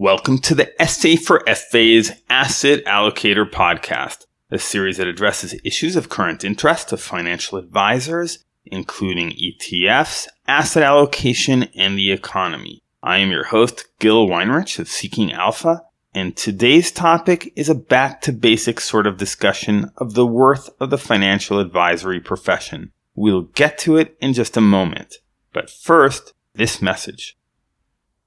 Welcome to the SA for FA's Asset Allocator podcast, a series that addresses issues of current interest to financial advisors, including ETFs, asset allocation, and the economy. I am your host, Gil Weinrich of Seeking Alpha, and today's topic is a back to basics sort of discussion of the worth of the financial advisory profession. We'll get to it in just a moment. But first, this message.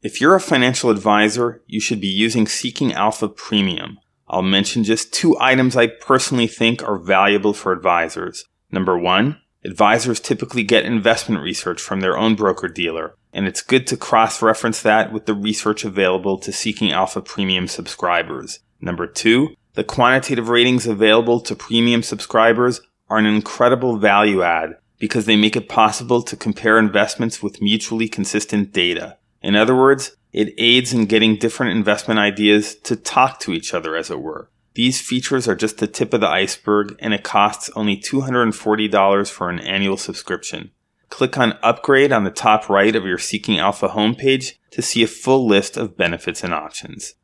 If you're a financial advisor, you should be using Seeking Alpha Premium. I'll mention just two items I personally think are valuable for advisors. Number one, advisors typically get investment research from their own broker dealer, and it's good to cross reference that with the research available to Seeking Alpha Premium subscribers. Number two, the quantitative ratings available to premium subscribers are an incredible value add because they make it possible to compare investments with mutually consistent data. In other words, it aids in getting different investment ideas to talk to each other, as it were. These features are just the tip of the iceberg, and it costs only $240 for an annual subscription. Click on Upgrade on the top right of your Seeking Alpha homepage to see a full list of benefits and options.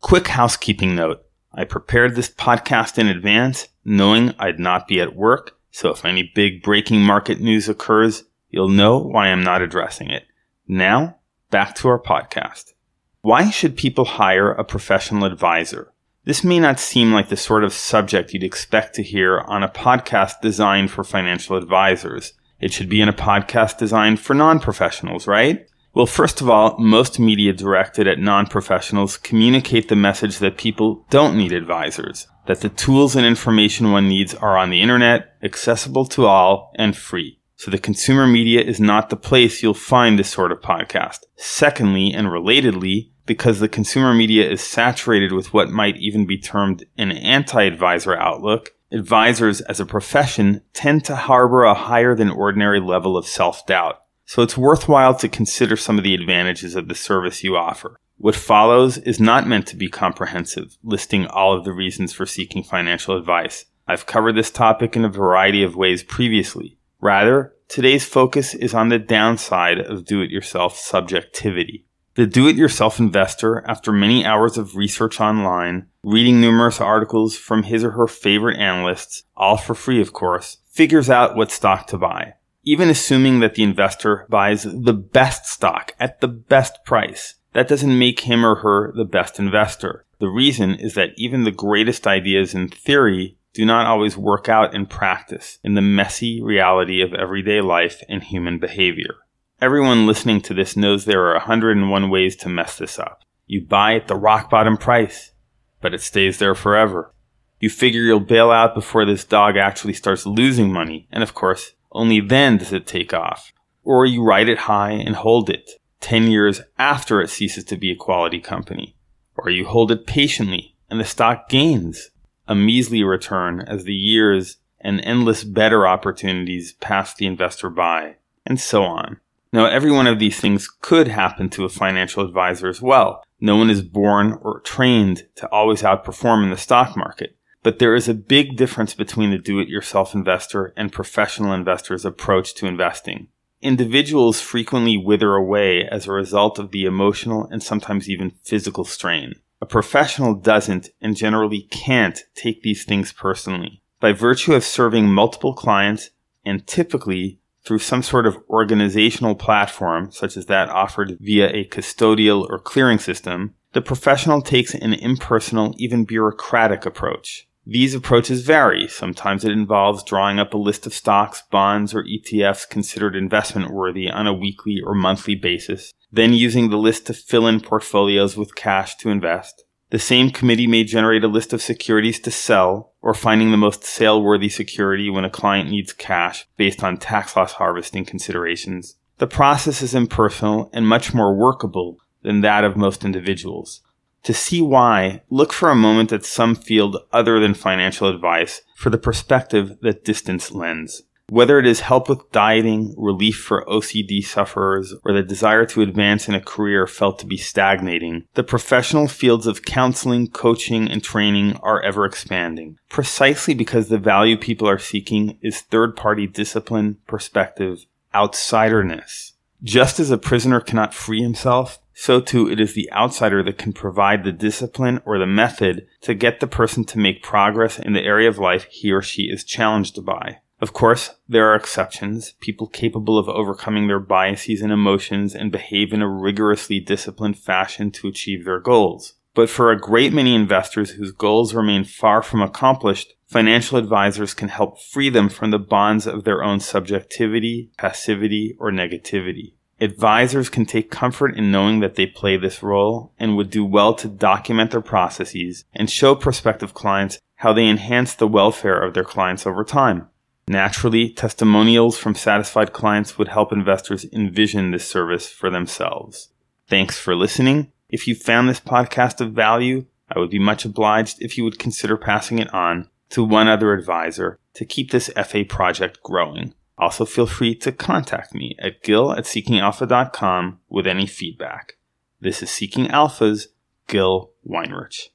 Quick housekeeping note I prepared this podcast in advance, knowing I'd not be at work, so if any big breaking market news occurs, you'll know why I'm not addressing it. Now, back to our podcast. Why should people hire a professional advisor? This may not seem like the sort of subject you'd expect to hear on a podcast designed for financial advisors. It should be in a podcast designed for non professionals, right? Well, first of all, most media directed at non professionals communicate the message that people don't need advisors, that the tools and information one needs are on the internet, accessible to all, and free. So the consumer media is not the place you'll find this sort of podcast. Secondly, and relatedly, because the consumer media is saturated with what might even be termed an anti-advisor outlook, advisors as a profession tend to harbor a higher than ordinary level of self-doubt. So it's worthwhile to consider some of the advantages of the service you offer. What follows is not meant to be comprehensive, listing all of the reasons for seeking financial advice. I've covered this topic in a variety of ways previously. Rather, today's focus is on the downside of do it yourself subjectivity. The do it yourself investor, after many hours of research online, reading numerous articles from his or her favorite analysts, all for free of course, figures out what stock to buy. Even assuming that the investor buys the best stock at the best price, that doesn't make him or her the best investor. The reason is that even the greatest ideas in theory do not always work out in practice in the messy reality of everyday life and human behavior. Everyone listening to this knows there are 101 ways to mess this up. You buy at the rock bottom price, but it stays there forever. You figure you'll bail out before this dog actually starts losing money, and of course, only then does it take off. Or you ride it high and hold it 10 years after it ceases to be a quality company. Or you hold it patiently and the stock gains a measly return as the years and endless better opportunities pass the investor by, and so on. Now, every one of these things could happen to a financial advisor as well. No one is born or trained to always outperform in the stock market. But there is a big difference between the do it yourself investor and professional investors' approach to investing. Individuals frequently wither away as a result of the emotional and sometimes even physical strain. A professional doesn't and generally can't take these things personally. By virtue of serving multiple clients and typically through some sort of organizational platform, such as that offered via a custodial or clearing system, the professional takes an impersonal, even bureaucratic approach. These approaches vary. Sometimes it involves drawing up a list of stocks, bonds, or ETFs considered investment worthy on a weekly or monthly basis, then using the list to fill in portfolios with cash to invest. The same committee may generate a list of securities to sell or finding the most sale worthy security when a client needs cash based on tax loss harvesting considerations. The process is impersonal and much more workable than that of most individuals. To see why, look for a moment at some field other than financial advice for the perspective that distance lends. Whether it is help with dieting, relief for OCD sufferers, or the desire to advance in a career felt to be stagnating, the professional fields of counseling, coaching, and training are ever expanding, precisely because the value people are seeking is third party discipline, perspective, outsiderness. Just as a prisoner cannot free himself, so too it is the outsider that can provide the discipline or the method to get the person to make progress in the area of life he or she is challenged by. Of course, there are exceptions, people capable of overcoming their biases and emotions and behave in a rigorously disciplined fashion to achieve their goals. But for a great many investors whose goals remain far from accomplished, financial advisors can help free them from the bonds of their own subjectivity, passivity, or negativity. Advisors can take comfort in knowing that they play this role and would do well to document their processes and show prospective clients how they enhance the welfare of their clients over time. Naturally, testimonials from satisfied clients would help investors envision this service for themselves. Thanks for listening. If you found this podcast of value, I would be much obliged if you would consider passing it on to one other advisor to keep this FA project growing. Also, feel free to contact me at gil at seekingalpha.com with any feedback. This is Seeking Alpha's Gil Weinrich.